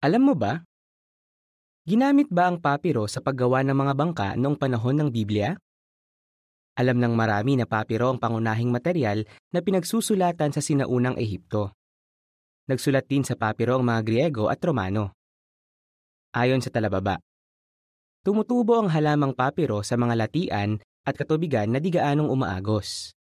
Alam mo ba? Ginamit ba ang papiro sa paggawa ng mga bangka noong panahon ng Biblia? Alam ng marami na papiro ang pangunahing material na pinagsusulatan sa sinaunang Ehipto. Nagsulat din sa papiro ang mga Griego at Romano. Ayon sa talababa, tumutubo ang halamang papiro sa mga latian at katubigan na di gaanong umaagos.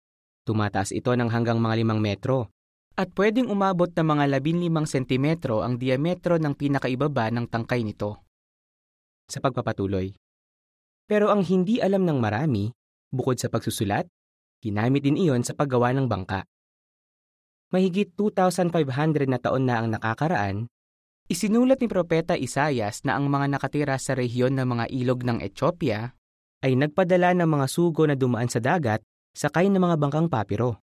Tumataas ito ng hanggang mga limang metro at pwedeng umabot ng mga 15 sentimetro ang diametro ng pinakaibaba ng tangkay nito. Sa pagpapatuloy. Pero ang hindi alam ng marami, bukod sa pagsusulat, ginamit din iyon sa paggawa ng bangka. Mahigit 2,500 na taon na ang nakakaraan, isinulat ni Propeta Isayas na ang mga nakatira sa rehiyon ng mga ilog ng Ethiopia ay nagpadala ng mga sugo na dumaan sa dagat sakay ng mga bangkang papiro.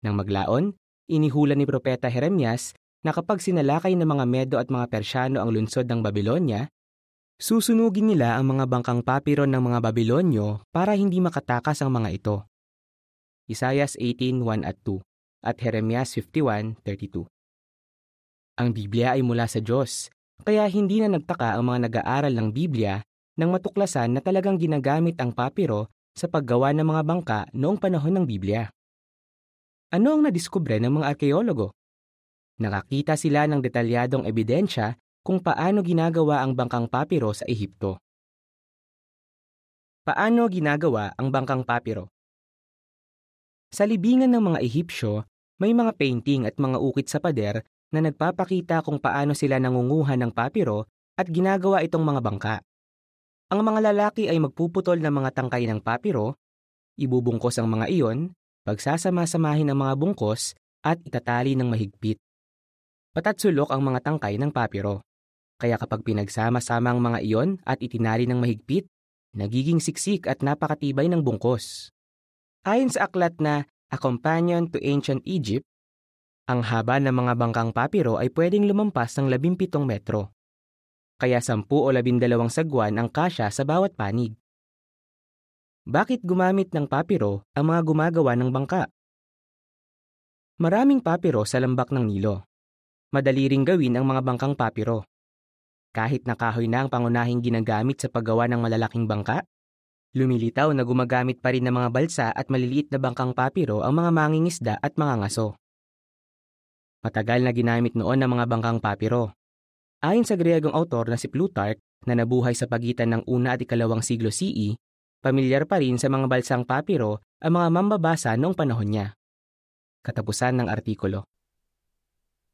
Nang maglaon, inihula ni Propeta Jeremias na kapag sinalakay ng mga Medo at mga Persyano ang lungsod ng Babylonia, susunugin nila ang mga bangkang papiro ng mga Babylonyo para hindi makatakas ang mga ito. Isayas 18:1 at 2 at Jeremias 51:32. Ang Biblia ay mula sa Diyos, kaya hindi na nagtaka ang mga nag-aaral ng Biblia nang matuklasan na talagang ginagamit ang papiro sa paggawa ng mga bangka noong panahon ng Biblia. Ano ang nadiskubre ng mga arkeologo? Nakakita sila ng detalyadong ebidensya kung paano ginagawa ang bangkang papiro sa Ehipto. Paano ginagawa ang bangkang papiro? Sa libingan ng mga Ehipsyo, may mga painting at mga ukit sa pader na nagpapakita kung paano sila nangunguha ng papiro at ginagawa itong mga bangka. Ang mga lalaki ay magpuputol ng mga tangkay ng papiro, ibubungkos ang mga iyon, pagsasama-samahin ang mga bungkos at itatali ng mahigpit. Patatsulok ang mga tangkay ng papiro. Kaya kapag pinagsama-sama ang mga iyon at itinali ng mahigpit, nagiging siksik at napakatibay ng bungkos. Ayon sa aklat na A Companion to Ancient Egypt, ang haba ng mga bangkang papiro ay pwedeng lumampas ng 17 metro. Kaya 10 o 12 sagwan ang kasya sa bawat panig. Bakit gumamit ng papiro ang mga gumagawa ng bangka? Maraming papiro sa lambak ng Nilo. Madali ring gawin ang mga bangkang papiro. Kahit na kahoy na ang pangunahing ginagamit sa paggawa ng malalaking bangka, Lumilitaw na gumagamit pa rin ng mga balsa at maliliit na bangkang papiro ang mga mangingisda at mga ngaso. Matagal na ginamit noon ng mga bangkang papiro. Ayon sa Griegong autor na si Plutarch na nabuhay sa pagitan ng una at ikalawang siglo CE, pamilyar pa rin sa mga balsang papiro ang mga mambabasa noong panahon niya. Katapusan ng artikulo.